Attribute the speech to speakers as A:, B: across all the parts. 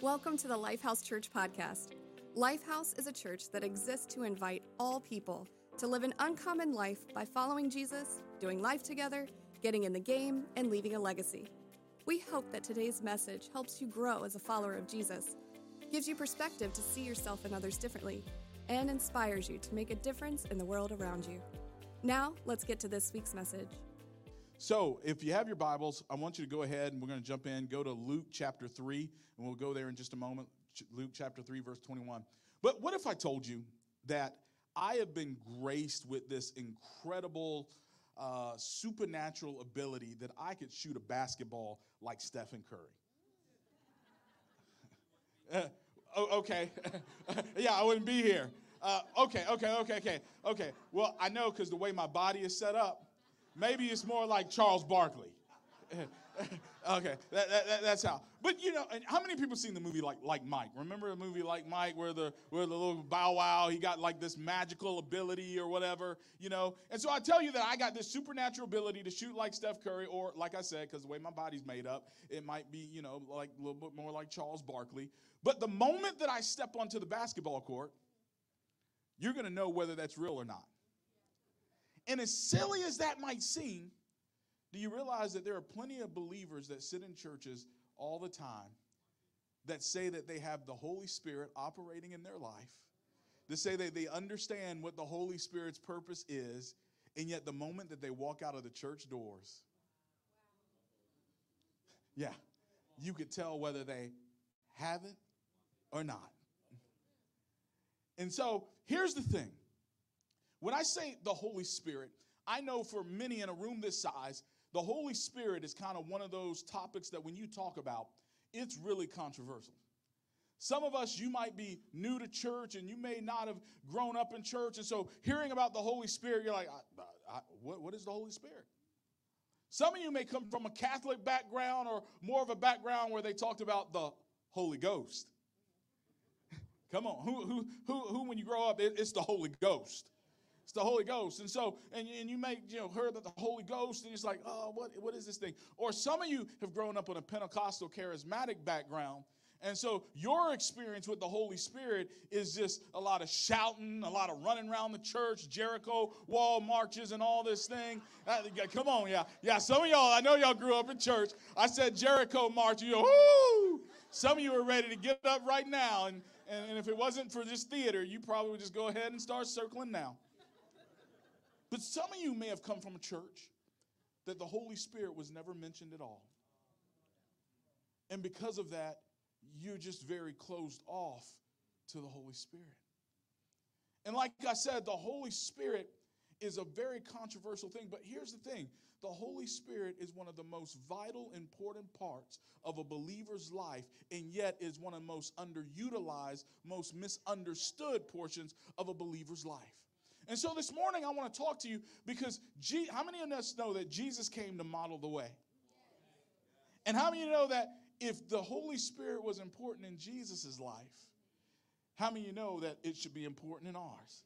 A: Welcome to the Lifehouse Church podcast. Lifehouse is a church that exists to invite all people to live an uncommon life by following Jesus, doing life together, getting in the game, and leaving a legacy. We hope that today's message helps you grow as a follower of Jesus, gives you perspective to see yourself and others differently, and inspires you to make a difference in the world around you. Now, let's get to this week's message.
B: So, if you have your Bibles, I want you to go ahead and we're going to jump in. Go to Luke chapter 3, and we'll go there in just a moment. Luke chapter 3, verse 21. But what if I told you that I have been graced with this incredible uh, supernatural ability that I could shoot a basketball like Stephen Curry? uh, okay. yeah, I wouldn't be here. Uh, okay, okay, okay, okay, okay. Well, I know because the way my body is set up, Maybe it's more like Charles Barkley. okay, that, that, that's how. But you know, how many people seen the movie like like Mike? Remember the movie like Mike where the where the little Bow Wow he got like this magical ability or whatever, you know? And so I tell you that I got this supernatural ability to shoot like Steph Curry, or like I said, because the way my body's made up, it might be you know like a little bit more like Charles Barkley. But the moment that I step onto the basketball court, you're to know whether that's real or not. And as silly as that might seem, do you realize that there are plenty of believers that sit in churches all the time that say that they have the Holy Spirit operating in their life, to say that they understand what the Holy Spirit's purpose is, and yet the moment that they walk out of the church doors, yeah, you could tell whether they have it or not. And so here's the thing when I say the Holy Spirit, I know for many in a room this size, the Holy Spirit is kind of one of those topics that when you talk about, it's really controversial. Some of us, you might be new to church and you may not have grown up in church. And so hearing about the Holy Spirit, you're like, I, I, what, what is the Holy Spirit? Some of you may come from a Catholic background or more of a background where they talked about the Holy Ghost. come on, who, who, who, who, when you grow up, it, it's the Holy Ghost. It's the Holy Ghost. And so, and, and you may, you know, heard that the Holy Ghost, and it's like, oh, what, what is this thing? Or some of you have grown up in a Pentecostal charismatic background. And so your experience with the Holy Spirit is just a lot of shouting, a lot of running around the church, Jericho wall marches, and all this thing. Uh, come on, yeah. Yeah, some of y'all, I know y'all grew up in church. I said Jericho march, you go! Some of you are ready to get up right now. And, and, and if it wasn't for this theater, you probably would just go ahead and start circling now. But some of you may have come from a church that the Holy Spirit was never mentioned at all. And because of that, you're just very closed off to the Holy Spirit. And like I said, the Holy Spirit is a very controversial thing. But here's the thing the Holy Spirit is one of the most vital, important parts of a believer's life, and yet is one of the most underutilized, most misunderstood portions of a believer's life. And so this morning I want to talk to you because G- how many of us know that Jesus came to model the way? And how many of you know that if the Holy Spirit was important in Jesus' life, how many of you know that it should be important in ours?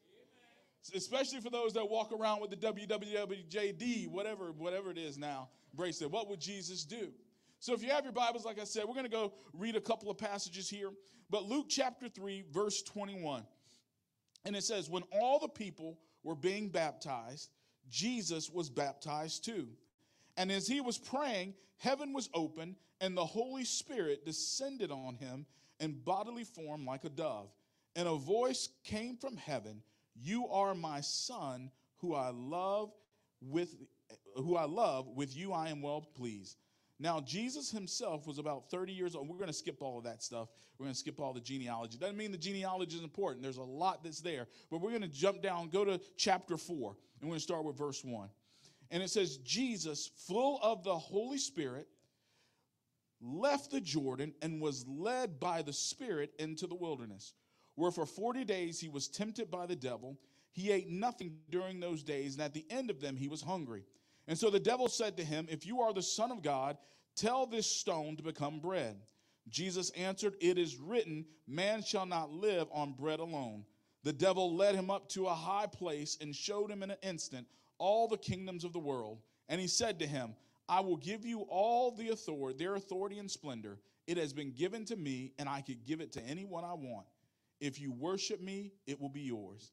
B: Especially for those that walk around with the WWJD, whatever, whatever it is now, bracelet. What would Jesus do? So if you have your Bibles, like I said, we're going to go read a couple of passages here. But Luke chapter 3, verse 21. And it says, when all the people were being baptized, Jesus was baptized too. And as he was praying, heaven was open, and the Holy Spirit descended on him in bodily form like a dove. And a voice came from heaven You are my son, who I love with who I love, with you I am well pleased. Now, Jesus himself was about 30 years old. We're going to skip all of that stuff. We're going to skip all the genealogy. Doesn't mean the genealogy is important. There's a lot that's there. But we're going to jump down, go to chapter 4, and we're going to start with verse 1. And it says, Jesus, full of the Holy Spirit, left the Jordan and was led by the Spirit into the wilderness, where for 40 days he was tempted by the devil. He ate nothing during those days, and at the end of them he was hungry. And so the devil said to him, If you are the Son of God, tell this stone to become bread. Jesus answered, It is written, Man shall not live on bread alone. The devil led him up to a high place and showed him in an instant all the kingdoms of the world. And he said to him, I will give you all the authority, their authority and splendor. It has been given to me, and I could give it to anyone I want. If you worship me, it will be yours.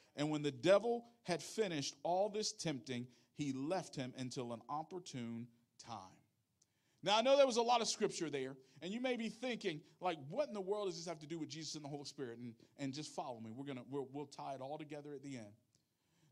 B: And when the devil had finished all this tempting, he left him until an opportune time. Now, I know there was a lot of scripture there, and you may be thinking, like, what in the world does this have to do with Jesus and the Holy Spirit? And, and just follow me. We're gonna we'll, we'll tie it all together at the end.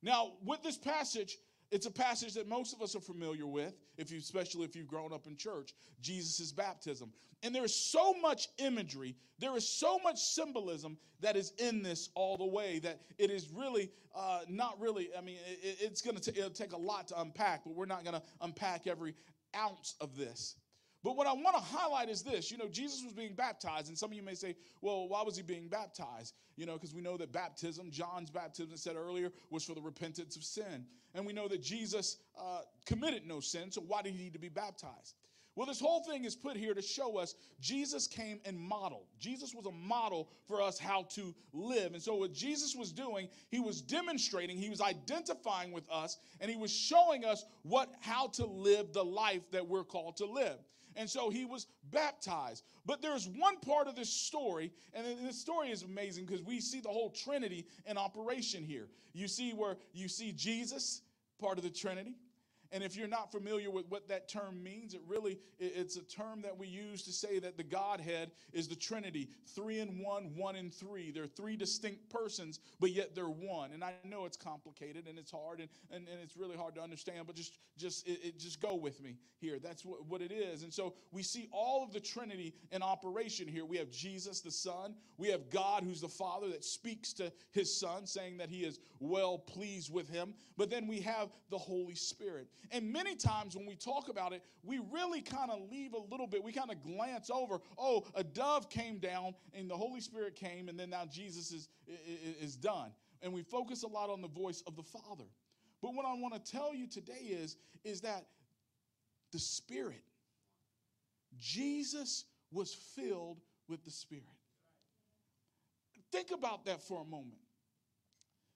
B: Now, with this passage, it's a passage that most of us are familiar with, if you, especially if you've grown up in church, Jesus' baptism. And there is so much imagery, there is so much symbolism that is in this all the way that it is really uh, not really, I mean, it, it's going to take a lot to unpack, but we're not going to unpack every ounce of this. But what I want to highlight is this. You know, Jesus was being baptized, and some of you may say, well, why was he being baptized? You know, because we know that baptism, John's baptism, I said earlier, was for the repentance of sin. And we know that Jesus uh, committed no sin, so why did he need to be baptized? Well, this whole thing is put here to show us Jesus came and modeled. Jesus was a model for us how to live. And so, what Jesus was doing, he was demonstrating, he was identifying with us, and he was showing us what how to live the life that we're called to live. And so he was baptized. But there's one part of this story, and this story is amazing because we see the whole Trinity in operation here. You see where you see Jesus, part of the Trinity. And if you're not familiar with what that term means, it really it's a term that we use to say that the Godhead is the Trinity, three in one, one in three. They're three distinct persons, but yet they're one. And I know it's complicated and it's hard and, and, and it's really hard to understand, but just just it, it just go with me here. That's what, what it is. And so we see all of the Trinity in operation here. We have Jesus the Son, we have God who's the Father that speaks to his Son, saying that he is well pleased with him. But then we have the Holy Spirit. And many times when we talk about it, we really kind of leave a little bit, we kind of glance over, oh, a dove came down and the Holy Spirit came, and then now Jesus is, is done. And we focus a lot on the voice of the Father. But what I want to tell you today is, is that the Spirit, Jesus was filled with the Spirit. Think about that for a moment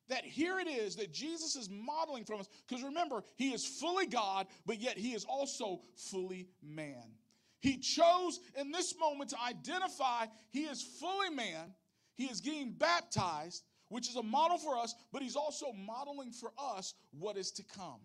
B: that here it is that Jesus is modeling from us. Because remember, he is fully God, but yet he is also fully man. He chose in this moment to identify he is fully man, he is getting baptized, which is a model for us, but he's also modeling for us what is to come.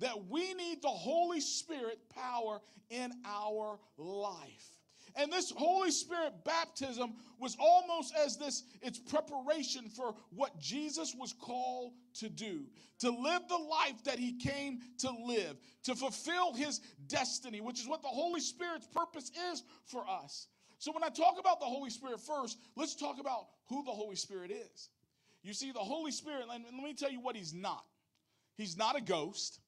B: That we need the Holy Spirit power in our life. And this Holy Spirit baptism was almost as this it's preparation for what Jesus was called to do, to live the life that he came to live, to fulfill his destiny, which is what the Holy Spirit's purpose is for us. So when I talk about the Holy Spirit first, let's talk about who the Holy Spirit is. You see, the Holy Spirit, and let me tell you what he's not. He's not a ghost.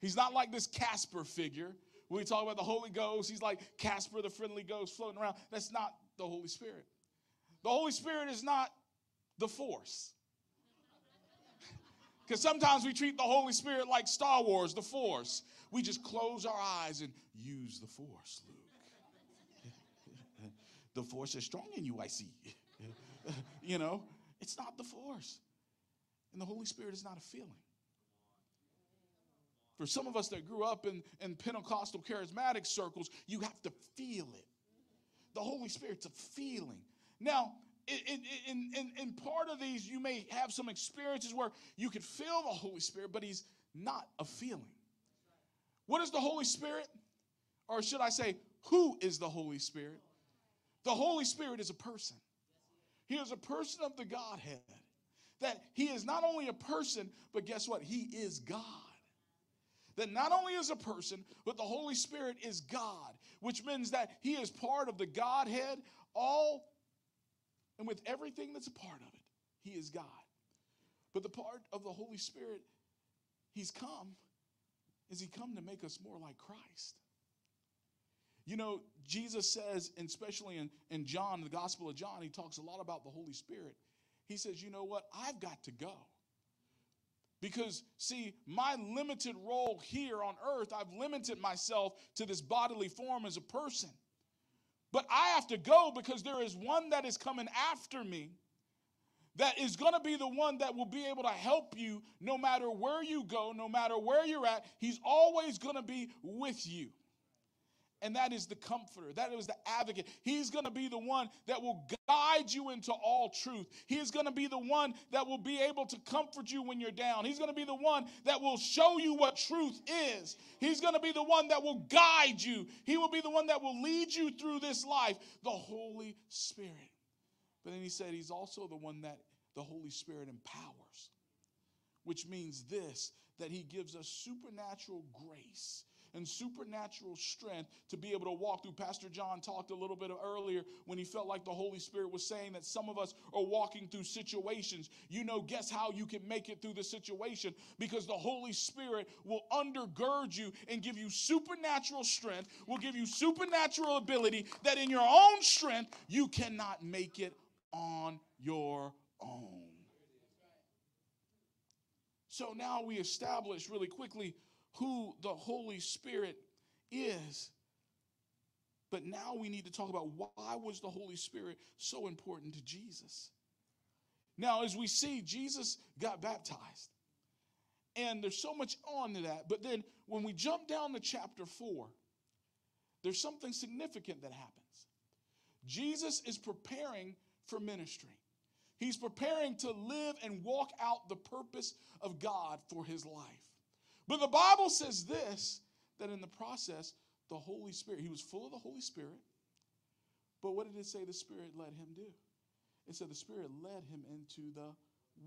B: He's not like this Casper figure when we talk about the Holy Ghost, he's like Casper the friendly ghost floating around. That's not the Holy Spirit. The Holy Spirit is not the force. Because sometimes we treat the Holy Spirit like Star Wars, the force. We just close our eyes and use the force, Luke. the force is strong in you, I see. you know, it's not the force. And the Holy Spirit is not a feeling. For some of us that grew up in, in Pentecostal charismatic circles, you have to feel it. The Holy Spirit's a feeling. Now, in, in, in, in part of these, you may have some experiences where you could feel the Holy Spirit, but He's not a feeling. What is the Holy Spirit? Or should I say, who is the Holy Spirit? The Holy Spirit is a person. He is a person of the Godhead. That He is not only a person, but guess what? He is God that not only is a person, but the Holy Spirit is God, which means that He is part of the Godhead, all and with everything that's a part of it, He is God. But the part of the Holy Spirit, He's come, is He come to make us more like Christ. You know, Jesus says, and especially in, in John, the Gospel of John, he talks a lot about the Holy Spirit. He says, You know what? I've got to go. Because, see, my limited role here on earth, I've limited myself to this bodily form as a person. But I have to go because there is one that is coming after me that is going to be the one that will be able to help you no matter where you go, no matter where you're at. He's always going to be with you and that is the comforter. That is the advocate. He's going to be the one that will guide you into all truth. He is going to be the one that will be able to comfort you when you're down. He's going to be the one that will show you what truth is. He's going to be the one that will guide you. He will be the one that will lead you through this life, the Holy Spirit. But then he said he's also the one that the Holy Spirit empowers, which means this that he gives us supernatural grace and supernatural strength to be able to walk through. Pastor John talked a little bit earlier when he felt like the Holy Spirit was saying that some of us are walking through situations. You know, guess how you can make it through the situation? Because the Holy Spirit will undergird you and give you supernatural strength, will give you supernatural ability that in your own strength you cannot make it on your own. So now we establish really quickly who the Holy Spirit is. But now we need to talk about why was the Holy Spirit so important to Jesus? Now, as we see, Jesus got baptized. And there's so much on to that. But then when we jump down to chapter 4, there's something significant that happens. Jesus is preparing for ministry. He's preparing to live and walk out the purpose of God for his life. But the Bible says this that in the process, the Holy Spirit, he was full of the Holy Spirit. But what did it say the Spirit led him do? It said the Spirit led him into the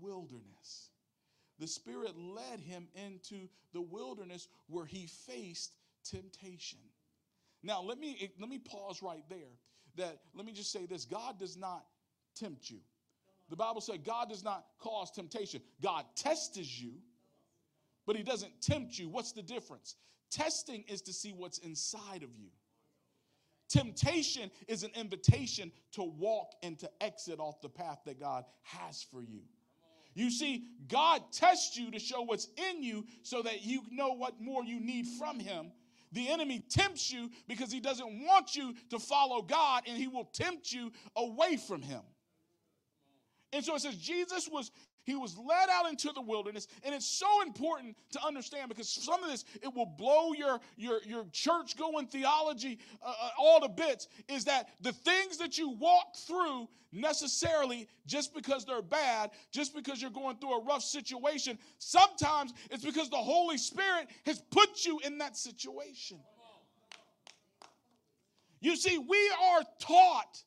B: wilderness. The Spirit led him into the wilderness where he faced temptation. Now, let me let me pause right there. That let me just say this God does not tempt you. The Bible said God does not cause temptation. God tests you but he doesn't tempt you. What's the difference? Testing is to see what's inside of you. Temptation is an invitation to walk and to exit off the path that God has for you. You see, God tests you to show what's in you so that you know what more you need from Him. The enemy tempts you because he doesn't want you to follow God and he will tempt you away from Him. And so it says Jesus was he was led out into the wilderness, and it's so important to understand because some of this it will blow your your your church going theology uh, uh, all to bits. Is that the things that you walk through necessarily just because they're bad, just because you're going through a rough situation? Sometimes it's because the Holy Spirit has put you in that situation. You see, we are taught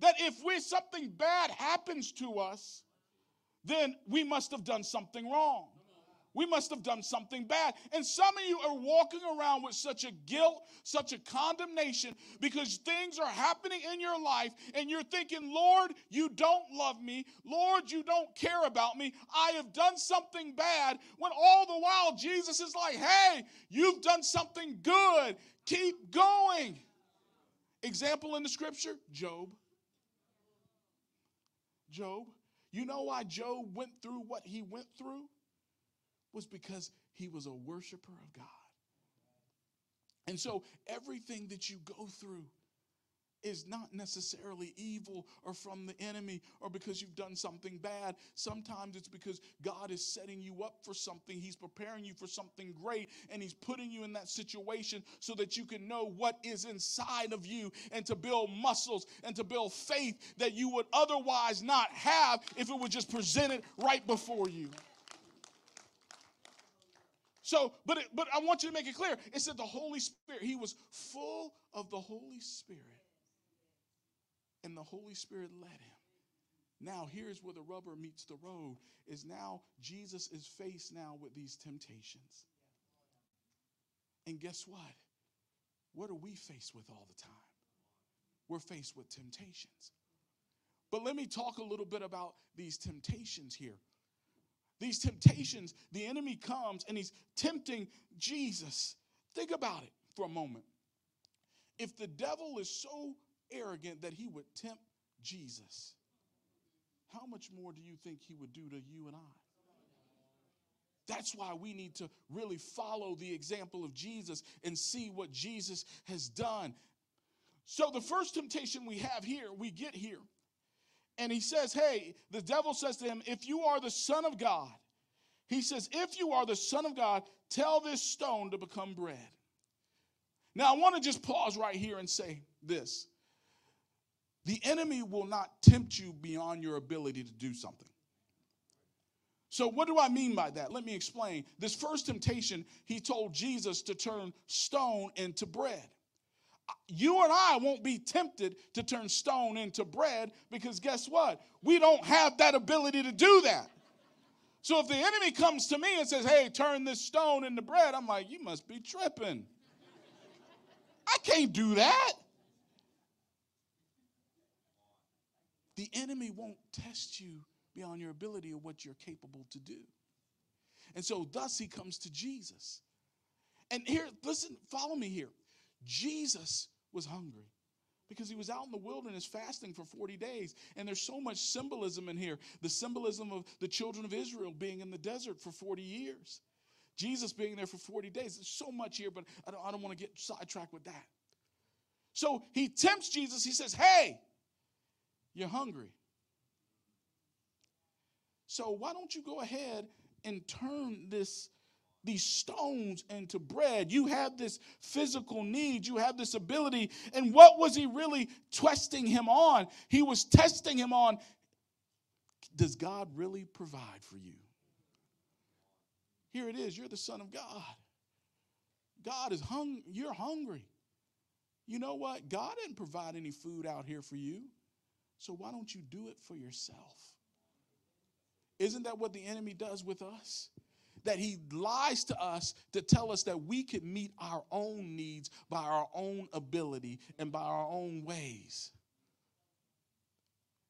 B: that if we something bad happens to us, then we must have done something wrong. We must have done something bad. And some of you are walking around with such a guilt, such a condemnation because things are happening in your life and you're thinking, Lord, you don't love me. Lord, you don't care about me. I have done something bad. When all the while Jesus is like, hey, you've done something good. Keep going. Example in the scripture Job. Job. You know why Job went through what he went through? Was because he was a worshiper of God. And so everything that you go through is not necessarily evil or from the enemy or because you've done something bad. Sometimes it's because God is setting you up for something. He's preparing you for something great and He's putting you in that situation so that you can know what is inside of you and to build muscles and to build faith that you would otherwise not have if it was just presented right before you. So, but it, but I want you to make it clear. It said the Holy Spirit. He was full of the Holy Spirit and the Holy Spirit led him. Now, here's where the rubber meets the road is now Jesus is faced now with these temptations. And guess what? What are we faced with all the time? We're faced with temptations. But let me talk a little bit about these temptations here. These temptations, the enemy comes and he's tempting Jesus. Think about it for a moment. if the devil is so arrogant that he would tempt Jesus, how much more do you think he would do to you and I? That's why we need to really follow the example of Jesus and see what Jesus has done. So, the first temptation we have here, we get here, and he says, Hey, the devil says to him, If you are the Son of God, he says, If you are the Son of God, tell this stone to become bread. Now, I want to just pause right here and say this the enemy will not tempt you beyond your ability to do something. So, what do I mean by that? Let me explain. This first temptation, he told Jesus to turn stone into bread. You and I won't be tempted to turn stone into bread because guess what? We don't have that ability to do that. So, if the enemy comes to me and says, Hey, turn this stone into bread, I'm like, You must be tripping. I can't do that. The enemy won't test you beyond your ability or what you're capable to do. And so, thus, he comes to Jesus. And here, listen, follow me here. Jesus was hungry because he was out in the wilderness fasting for 40 days. And there's so much symbolism in here the symbolism of the children of Israel being in the desert for 40 years, Jesus being there for 40 days. There's so much here, but I don't, I don't want to get sidetracked with that. So he tempts Jesus. He says, Hey, you're hungry. So why don't you go ahead and turn this these stones into bread. You have this physical need, you have this ability. And what was he really testing him on? He was testing him on does God really provide for you? Here it is, you're the son of God. God is hungry, you're hungry. You know what? God didn't provide any food out here for you. So why don't you do it for yourself? Isn't that what the enemy does with us? That he lies to us to tell us that we can meet our own needs by our own ability and by our own ways.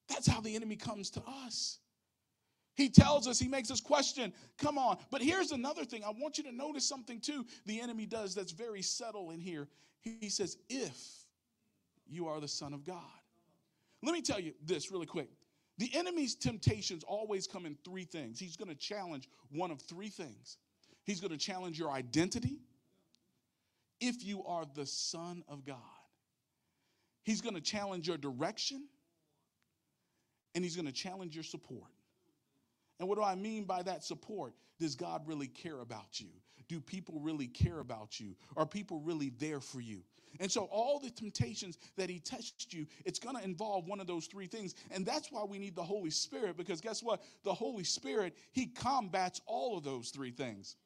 B: That's how the enemy comes to us. He tells us, he makes us question, come on. But here's another thing. I want you to notice something too the enemy does that's very subtle in here. He says, if you are the Son of God. Let me tell you this really quick. The enemy's temptations always come in three things. He's going to challenge one of three things. He's going to challenge your identity if you are the Son of God. He's going to challenge your direction and he's going to challenge your support. And what do I mean by that support? Does God really care about you? Do people really care about you? Are people really there for you? And so, all the temptations that he touched you, it's going to involve one of those three things. And that's why we need the Holy Spirit, because guess what? The Holy Spirit, he combats all of those three things.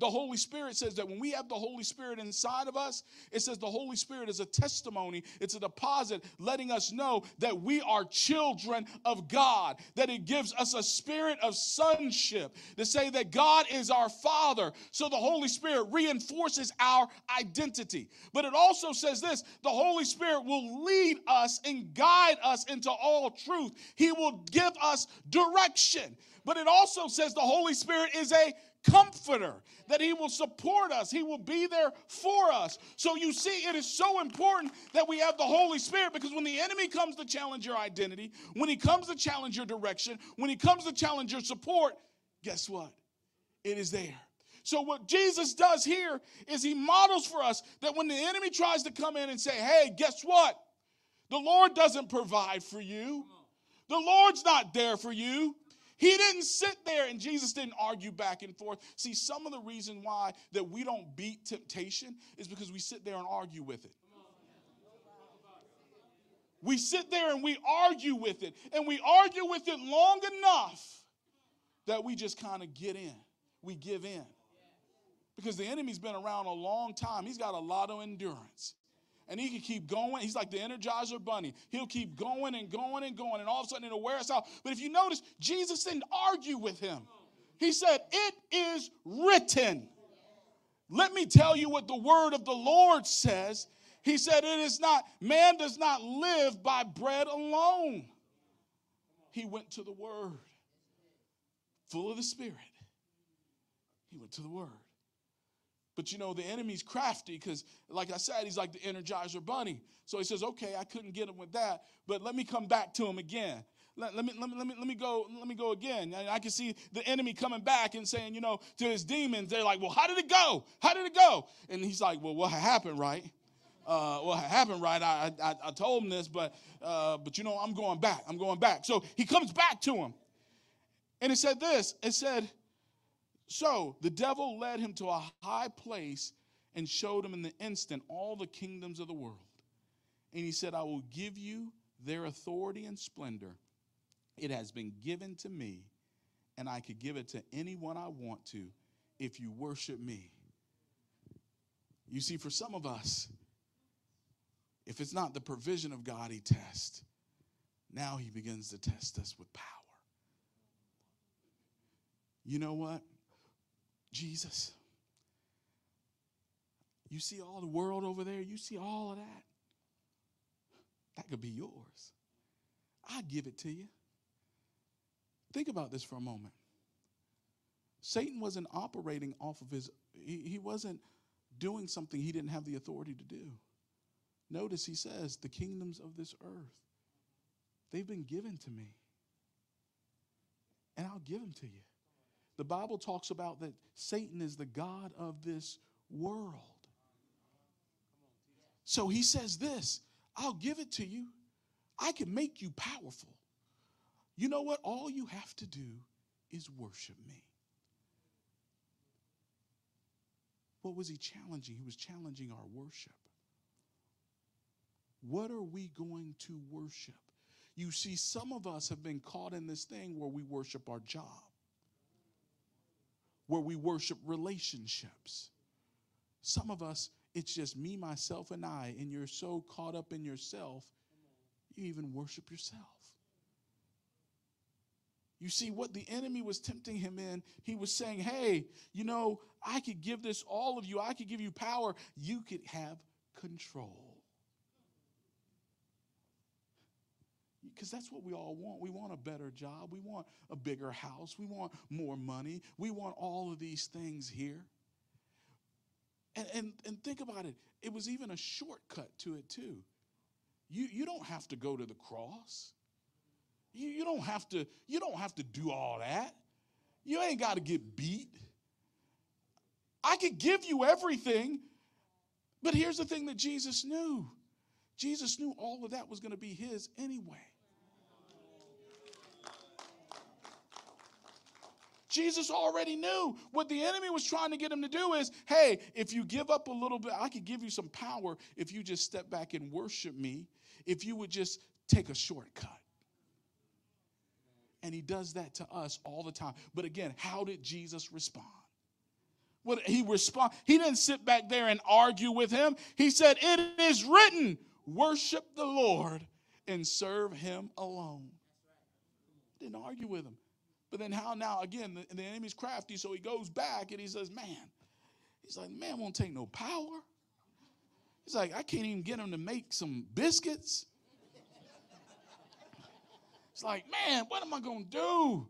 B: The Holy Spirit says that when we have the Holy Spirit inside of us, it says the Holy Spirit is a testimony, it's a deposit letting us know that we are children of God, that it gives us a spirit of sonship to say that God is our Father. So the Holy Spirit reinforces our identity. But it also says this the Holy Spirit will lead us and guide us into all truth, He will give us direction. But it also says the Holy Spirit is a comforter, that He will support us, He will be there for us. So you see, it is so important that we have the Holy Spirit because when the enemy comes to challenge your identity, when he comes to challenge your direction, when he comes to challenge your support, guess what? It is there. So, what Jesus does here is he models for us that when the enemy tries to come in and say, hey, guess what? The Lord doesn't provide for you, the Lord's not there for you. He didn't sit there and Jesus didn't argue back and forth. See, some of the reason why that we don't beat temptation is because we sit there and argue with it. We sit there and we argue with it, and we argue with it long enough that we just kind of get in. We give in. Because the enemy's been around a long time. He's got a lot of endurance and he can keep going. He's like the Energizer Bunny. He'll keep going and going and going, and all of a sudden it'll wear us out. But if you notice, Jesus didn't argue with him. He said, It is written. Let me tell you what the word of the Lord says. He said, It is not, man does not live by bread alone. He went to the word, full of the Spirit. He went to the word. But you know, the enemy's crafty because, like I said, he's like the Energizer Bunny. So he says, okay, I couldn't get him with that, but let me come back to him again. Let, let, me, let, me, let, me, let me go let me go again. And i can see the enemy coming back and saying you know to his demons they're like well how did it go? How did it go? And he's like well what happened right? Uh, what happened right? I, I, I told him this but uh, but you know i'm going back. I'm going back. So he comes back to him. And it said this it said so the devil led him to a high place and showed him in the instant all the kingdoms of the world and he said i will give you their authority and splendor it has been given to me, and I could give it to anyone I want to if you worship me. You see, for some of us, if it's not the provision of God he tests, now he begins to test us with power. You know what? Jesus, you see all the world over there, you see all of that. That could be yours. I give it to you. Think about this for a moment. Satan wasn't operating off of his, he, he wasn't doing something he didn't have the authority to do. Notice he says, the kingdoms of this earth, they've been given to me. And I'll give them to you. The Bible talks about that Satan is the God of this world. So he says this I'll give it to you. I can make you powerful. You know what? All you have to do is worship me. What was he challenging? He was challenging our worship. What are we going to worship? You see, some of us have been caught in this thing where we worship our job, where we worship relationships. Some of us, it's just me, myself, and I, and you're so caught up in yourself, you even worship yourself. You see, what the enemy was tempting him in, he was saying, Hey, you know, I could give this all of you, I could give you power, you could have control. Because that's what we all want. We want a better job. We want a bigger house. We want more money. We want all of these things here. And, and, and think about it. It was even a shortcut to it, too. You, you don't have to go to the cross. You, you don't have to, you don't have to do all that. You ain't got to get beat. I could give you everything, but here's the thing that Jesus knew. Jesus knew all of that was going to be his anyway. Jesus already knew what the enemy was trying to get him to do is hey, if you give up a little bit, I could give you some power if you just step back and worship me, if you would just take a shortcut. And he does that to us all the time. But again, how did Jesus respond? What he respond? He didn't sit back there and argue with him. He said, "It is written, worship the Lord and serve him alone." Didn't argue with him. But then how now again the, the enemy's crafty, so he goes back and he says, "Man, he's like, man won't take no power." He's like, I can't even get him to make some biscuits. It's like, man, what am I going to do?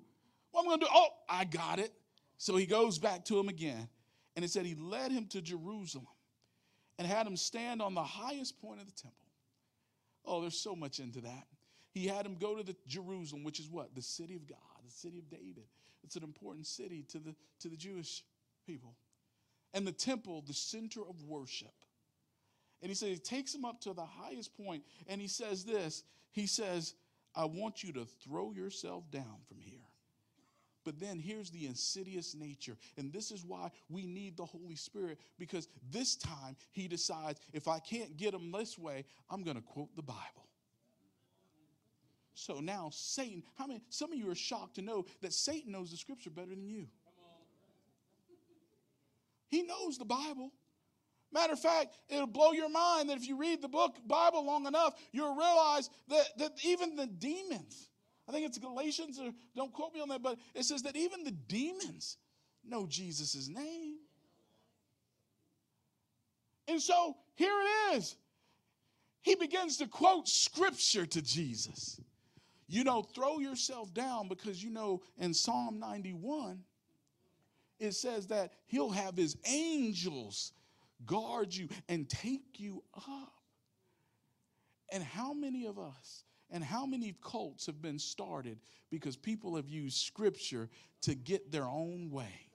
B: What am I going to do? Oh, I got it. So he goes back to him again. And it said he led him to Jerusalem and had him stand on the highest point of the temple. Oh, there's so much into that. He had him go to the Jerusalem, which is what? The city of God, the city of David. It's an important city to the, to the Jewish people. And the temple, the center of worship. And he said he takes him up to the highest point, and he says this. He says, I want you to throw yourself down from here. But then here's the insidious nature. And this is why we need the Holy Spirit because this time he decides if I can't get him this way, I'm going to quote the Bible. So now Satan, how many some of you are shocked to know that Satan knows the scripture better than you. He knows the Bible. Matter of fact, it'll blow your mind that if you read the book Bible long enough, you'll realize that, that even the demons, I think it's Galatians, or don't quote me on that, but it says that even the demons know Jesus' name. And so here it is. He begins to quote scripture to Jesus. You know, throw yourself down because you know in Psalm 91, it says that he'll have his angels guard you and take you up. And how many of us and how many cults have been started because people have used scripture to get their own way?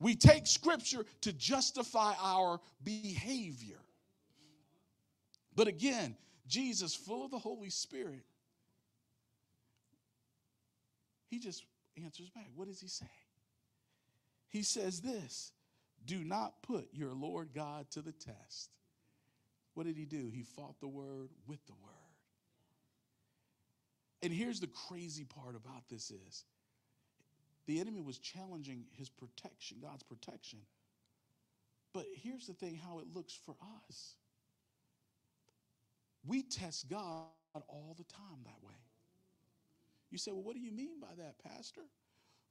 B: We take scripture to justify our behavior. But again, Jesus, full of the Holy Spirit, he just answers back. What does he say? He says this Do not put your Lord God to the test. What did he do? He fought the word with the word. And here's the crazy part about this is the enemy was challenging his protection, God's protection. But here's the thing how it looks for us. We test God all the time that way. You say, well, what do you mean by that, Pastor?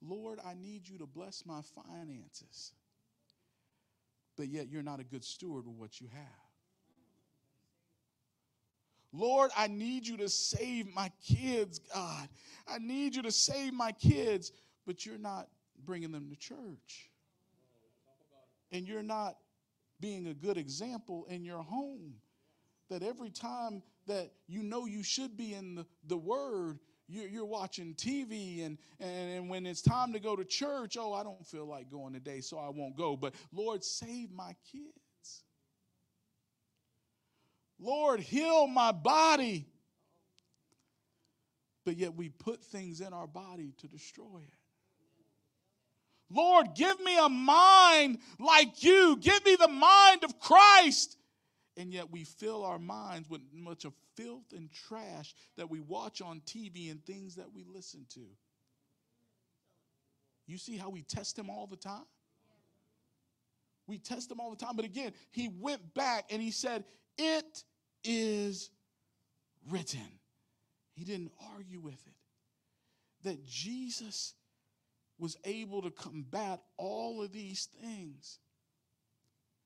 B: Lord, I need you to bless my finances. But yet you're not a good steward of what you have. Lord, I need you to save my kids, God. I need you to save my kids, but you're not bringing them to church. And you're not being a good example in your home. That every time that you know you should be in the, the Word, you're, you're watching TV, and, and, and when it's time to go to church, oh, I don't feel like going today, so I won't go. But Lord, save my kids. Lord, heal my body. But yet we put things in our body to destroy it. Lord, give me a mind like you. Give me the mind of Christ. And yet we fill our minds with much of filth and trash that we watch on TV and things that we listen to. You see how we test him all the time? We test him all the time. But again, he went back and he said, It is written. He didn't argue with it. That Jesus was able to combat all of these things.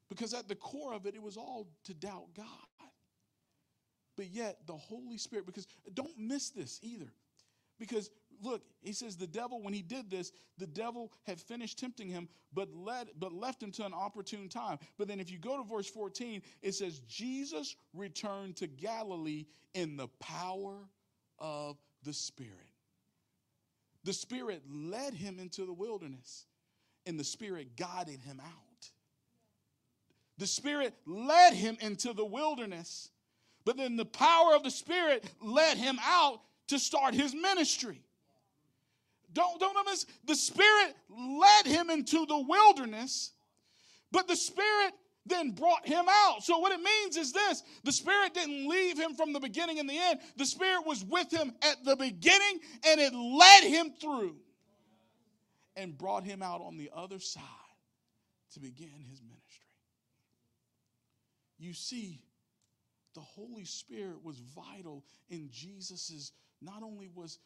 B: Because at the core of it, it was all to doubt God. But yet, the Holy Spirit, because don't miss this either. Because look, he says the devil, when he did this, the devil had finished tempting him, but led, but left him to an opportune time. But then if you go to verse 14, it says, Jesus returned to Galilee in the power of the Spirit. The Spirit led him into the wilderness, and the Spirit guided him out. The Spirit led him into the wilderness, but then the power of the Spirit led him out to start his ministry. Don't, don't miss. The Spirit led him into the wilderness, but the Spirit then brought him out. So, what it means is this the Spirit didn't leave him from the beginning and the end. The Spirit was with him at the beginning and it led him through and brought him out on the other side to begin his ministry. You see, the Holy Spirit was vital in Jesus's not only was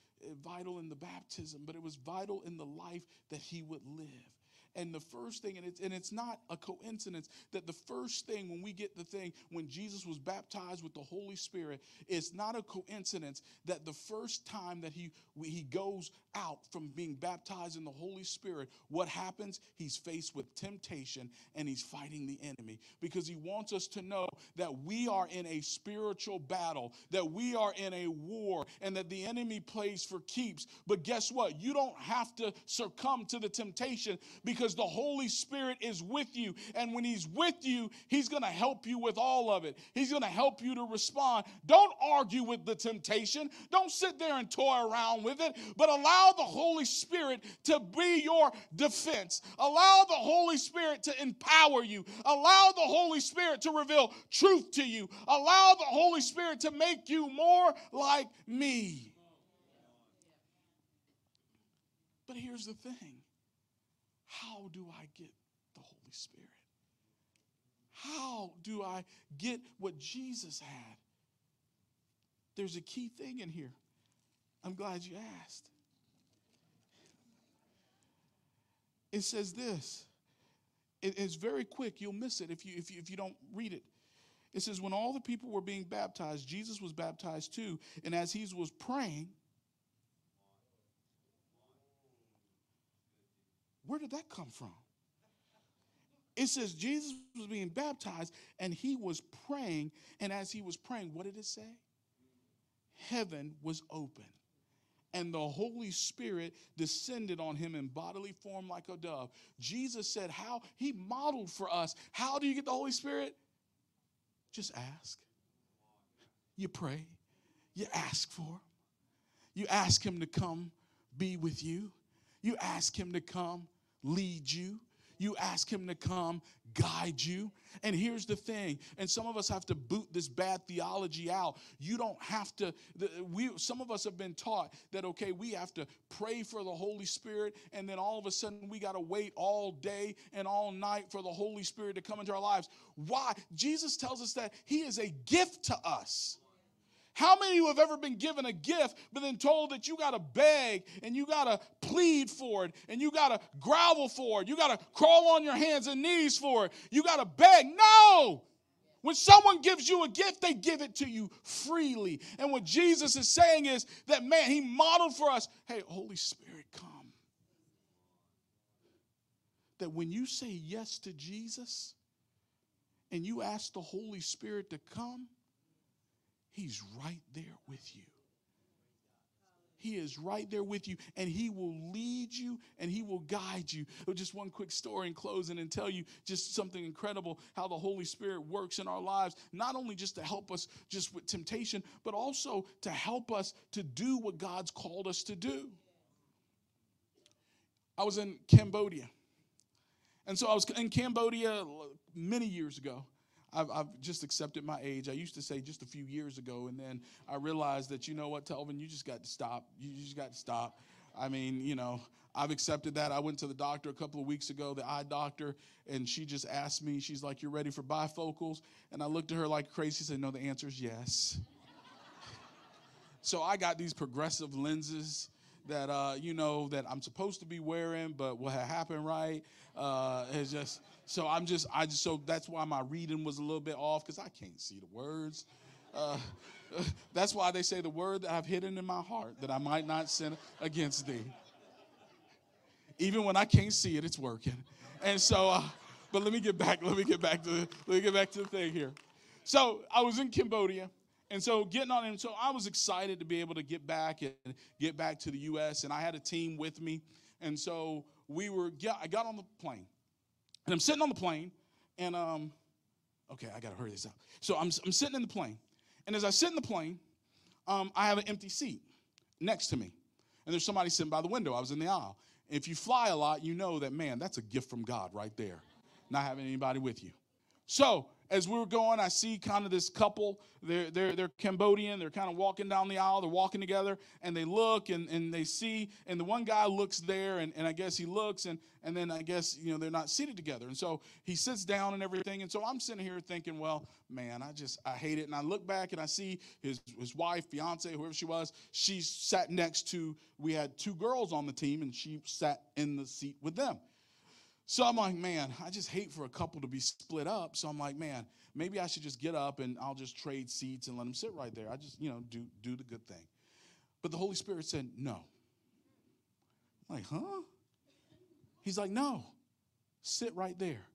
B: vital in the baptism, but it was vital in the life that he would live. And the first thing, and it's, and it's not a coincidence that the first thing when we get the thing, when Jesus was baptized with the Holy Spirit, it's not a coincidence that the first time that he, he goes out from being baptized in the Holy Spirit, what happens? He's faced with temptation and he's fighting the enemy because he wants us to know that we are in a spiritual battle, that we are in a war, and that the enemy plays for keeps. But guess what? You don't have to succumb to the temptation because because the Holy Spirit is with you. And when He's with you, He's going to help you with all of it. He's going to help you to respond. Don't argue with the temptation, don't sit there and toy around with it, but allow the Holy Spirit to be your defense. Allow the Holy Spirit to empower you. Allow the Holy Spirit to reveal truth to you. Allow the Holy Spirit to make you more like me. But here's the thing how do I get the Holy Spirit? How do I get what Jesus had? There's a key thing in here. I'm glad you asked. It says this. it's very quick. You'll miss it if you, if you if you don't read it. It says, when all the people were being baptized, Jesus was baptized too. And as he was praying, Where did that come from? It says Jesus was being baptized and he was praying. And as he was praying, what did it say? Heaven was open and the Holy Spirit descended on him in bodily form like a dove. Jesus said, How? He modeled for us. How do you get the Holy Spirit? Just ask. You pray. You ask for him. You ask him to come be with you. You ask him to come lead you. You ask him to come guide you. And here's the thing, and some of us have to boot this bad theology out. You don't have to we some of us have been taught that okay, we have to pray for the Holy Spirit and then all of a sudden we got to wait all day and all night for the Holy Spirit to come into our lives. Why? Jesus tells us that he is a gift to us. How many of you have ever been given a gift, but then told that you got to beg and you got to plead for it and you got to grovel for it? You got to crawl on your hands and knees for it. You got to beg. No! When someone gives you a gift, they give it to you freely. And what Jesus is saying is that, man, he modeled for us hey, Holy Spirit, come. That when you say yes to Jesus and you ask the Holy Spirit to come, He's right there with you. He is right there with you, and He will lead you and He will guide you. Just one quick story in closing and tell you just something incredible how the Holy Spirit works in our lives, not only just to help us just with temptation, but also to help us to do what God's called us to do. I was in Cambodia. And so I was in Cambodia many years ago. I've, I've, just accepted my age. I used to say just a few years ago, and then I realized that, you know what, Telvin, you just got to stop. You just got to stop. I mean, you know, I've accepted that. I went to the doctor a couple of weeks ago, the eye doctor, and she just asked me, she's like, You're ready for bifocals? And I looked at her like crazy, said, No, the answer is yes. so I got these progressive lenses that, uh, you know, that I'm supposed to be wearing, but what happened right uh, is just so I'm just, I just, so that's why my reading was a little bit off because I can't see the words. Uh, that's why they say the word that I've hidden in my heart that I might not sin against thee. Even when I can't see it, it's working. And so, uh, but let me get back. Let me get back to. Let me get back to the thing here. So I was in Cambodia, and so getting on, and so I was excited to be able to get back and get back to the U.S. And I had a team with me, and so we were. I got on the plane, and I'm sitting on the plane, and um, okay, I gotta hurry this up. So I'm, I'm sitting in the plane, and as I sit in the plane, um, I have an empty seat next to me, and there's somebody sitting by the window. I was in the aisle. If you fly a lot, you know that man, that's a gift from God right there, not having anybody with you. So as we were going, I see kind of this couple. They're, they're, they're Cambodian. They're kind of walking down the aisle. They're walking together, and they look and, and they see. And the one guy looks there, and, and I guess he looks, and, and then I guess, you know, they're not seated together. And so he sits down and everything. And so I'm sitting here thinking, well, man, I just, I hate it. And I look back and I see his, his wife, fiance, whoever she was, she sat next to, we had two girls on the team, and she sat in the seat with them. So I'm like, man, I just hate for a couple to be split up. So I'm like, man, maybe I should just get up and I'll just trade seats and let them sit right there. I just, you know, do do the good thing. But the Holy Spirit said, no. I'm like, huh? He's like, no, sit right there.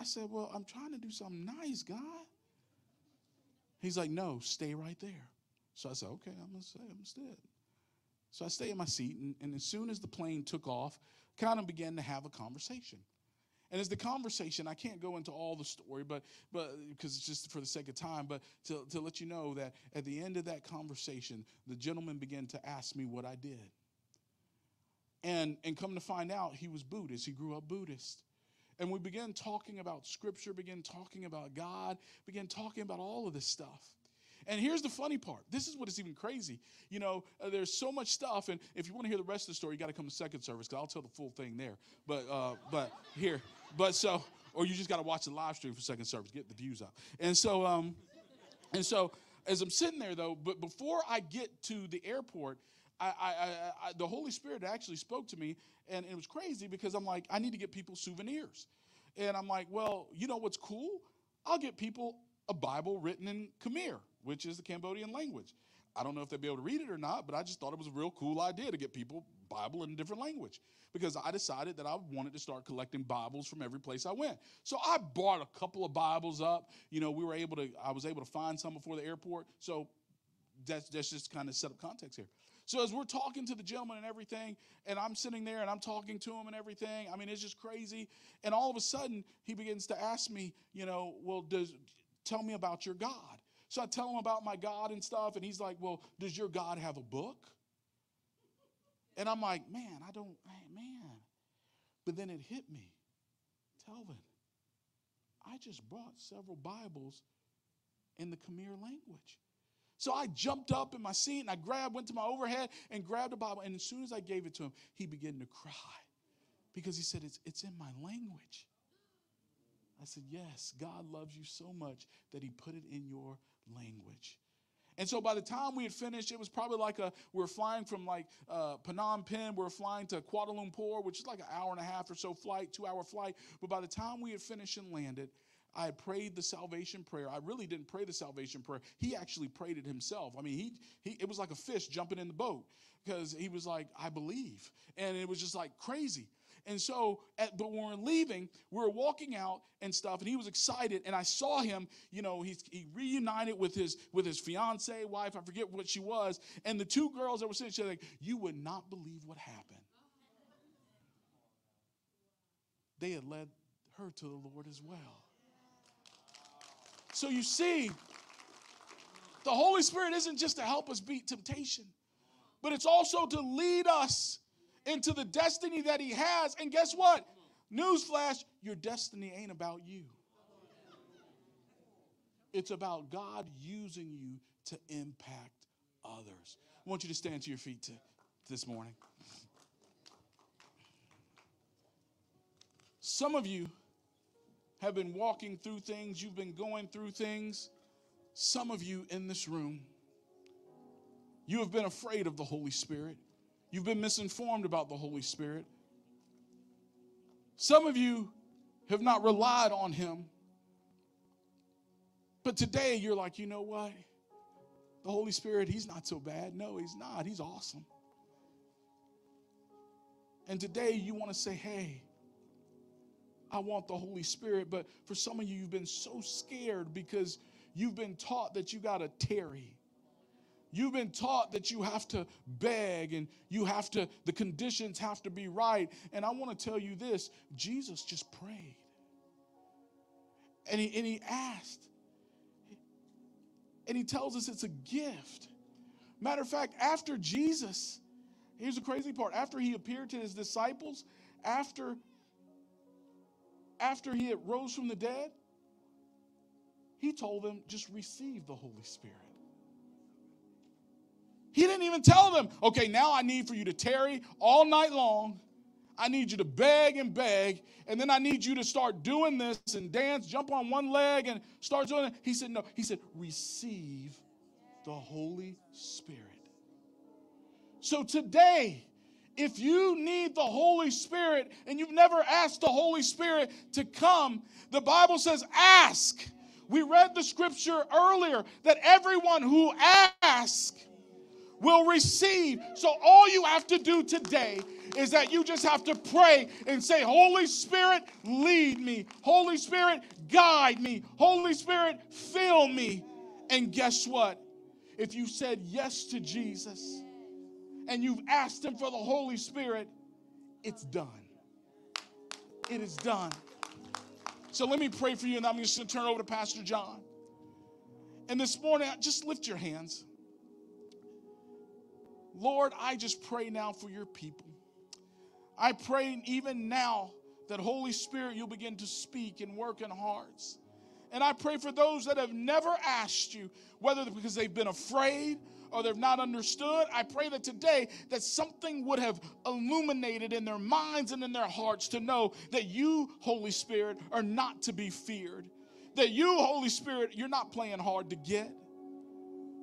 B: I said, well, I'm trying to do something nice, God. He's like, no, stay right there. So I said, okay, I'm gonna stay, I'm gonna stay. So I stay in my seat, and, and as soon as the plane took off, kind of began to have a conversation. And as the conversation, I can't go into all the story, but but because it's just for the sake of time, but to, to let you know that at the end of that conversation, the gentleman began to ask me what I did. And and come to find out he was Buddhist. He grew up Buddhist. And we began talking about scripture, began talking about God, began talking about all of this stuff. And here's the funny part. This is what is even crazy. You know, uh, there's so much stuff, and if you want to hear the rest of the story, you got to come to second service because I'll tell the full thing there. But uh, but here, but so, or you just got to watch the live stream for second service, get the views up. And so, um, and so as I'm sitting there though, but before I get to the airport, I, I, I, the Holy Spirit actually spoke to me, and it was crazy because I'm like, I need to get people souvenirs, and I'm like, well, you know what's cool? I'll get people a Bible written in Khmer which is the Cambodian language. I don't know if they'd be able to read it or not, but I just thought it was a real cool idea to get people Bible in a different language because I decided that I wanted to start collecting Bibles from every place I went. So I bought a couple of Bibles up. You know, we were able to, I was able to find some before the airport. So that's, that's just kind of set up context here. So as we're talking to the gentleman and everything, and I'm sitting there and I'm talking to him and everything, I mean, it's just crazy. And all of a sudden, he begins to ask me, you know, well, does tell me about your God. So I tell him about my God and stuff, and he's like, well, does your God have a book? And I'm like, man, I don't, man. But then it hit me. Telvin, I just brought several Bibles in the Khmer language. So I jumped up in my seat and I grabbed, went to my overhead and grabbed a Bible. And as soon as I gave it to him, he began to cry because he said, It's, it's in my language. I said, Yes, God loves you so much that he put it in your language. And so by the time we had finished, it was probably like a, we are flying from like uh, Phnom Penh, we are flying to Kuala Lumpur, which is like an hour and a half or so flight, two hour flight. But by the time we had finished and landed, I prayed the salvation prayer. I really didn't pray the salvation prayer. He actually prayed it himself. I mean, he, he it was like a fish jumping in the boat because he was like, I believe. And it was just like crazy. And so, at, but when we're leaving, we are walking out and stuff, and he was excited. And I saw him, you know, he, he reunited with his with his fiance, wife, I forget what she was, and the two girls that were sitting, there, like, you would not believe what happened. They had led her to the Lord as well. So you see, the Holy Spirit isn't just to help us beat temptation, but it's also to lead us into the destiny that He has. And guess what? Newsflash, your destiny ain't about you. It's about God using you to impact others. I want you to stand to your feet to, this morning. Some of you have been walking through things, you've been going through things. Some of you in this room, you have been afraid of the Holy Spirit. You've been misinformed about the Holy Spirit. Some of you have not relied on Him. But today you're like, you know what? The Holy Spirit, He's not so bad. No, He's not. He's awesome. And today you want to say, hey, I want the Holy Spirit. But for some of you, you've been so scared because you've been taught that you got to tarry. You've been taught that you have to beg and you have to, the conditions have to be right. And I want to tell you this Jesus just prayed. And he, and he asked. And he tells us it's a gift. Matter of fact, after Jesus, here's the crazy part after he appeared to his disciples, after after he had rose from the dead, he told them, just receive the Holy Spirit. He didn't even tell them, okay, now I need for you to tarry all night long. I need you to beg and beg, and then I need you to start doing this and dance, jump on one leg and start doing it. He said, no. He said, receive the Holy Spirit. So today, if you need the Holy Spirit and you've never asked the Holy Spirit to come, the Bible says, ask. We read the scripture earlier that everyone who asks will receive. So all you have to do today is that you just have to pray and say, Holy Spirit, lead me. Holy Spirit, guide me. Holy Spirit, fill me. And guess what? If you said yes to Jesus, and you've asked Him for the Holy Spirit, it's done. It is done. So let me pray for you, and I'm just going to turn over to Pastor John. And this morning, just lift your hands. Lord, I just pray now for your people. I pray even now that Holy Spirit, you'll begin to speak and work in hearts. And I pray for those that have never asked you, whether because they've been afraid or they've not understood, I pray that today that something would have illuminated in their minds and in their hearts to know that you, Holy Spirit, are not to be feared. That you, Holy Spirit, you're not playing hard to get,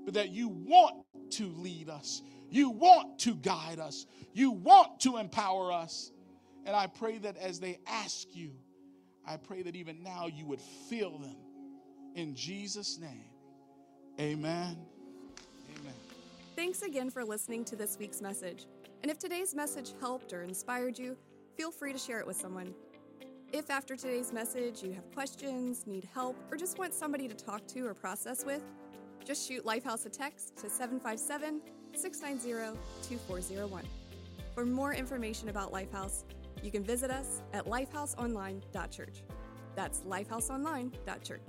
B: but that you want to lead us. You want to guide us. You want to empower us. And I pray that as they ask you, I pray that even now you would fill them. In Jesus' name, amen. Amen.
A: Thanks again for listening to this week's message. And if today's message helped or inspired you, feel free to share it with someone. If after today's message you have questions, need help, or just want somebody to talk to or process with, just shoot Lifehouse a text to 757 690 2401. For more information about Lifehouse, you can visit us at lifehouseonline.church. That's lifehouseonline.church.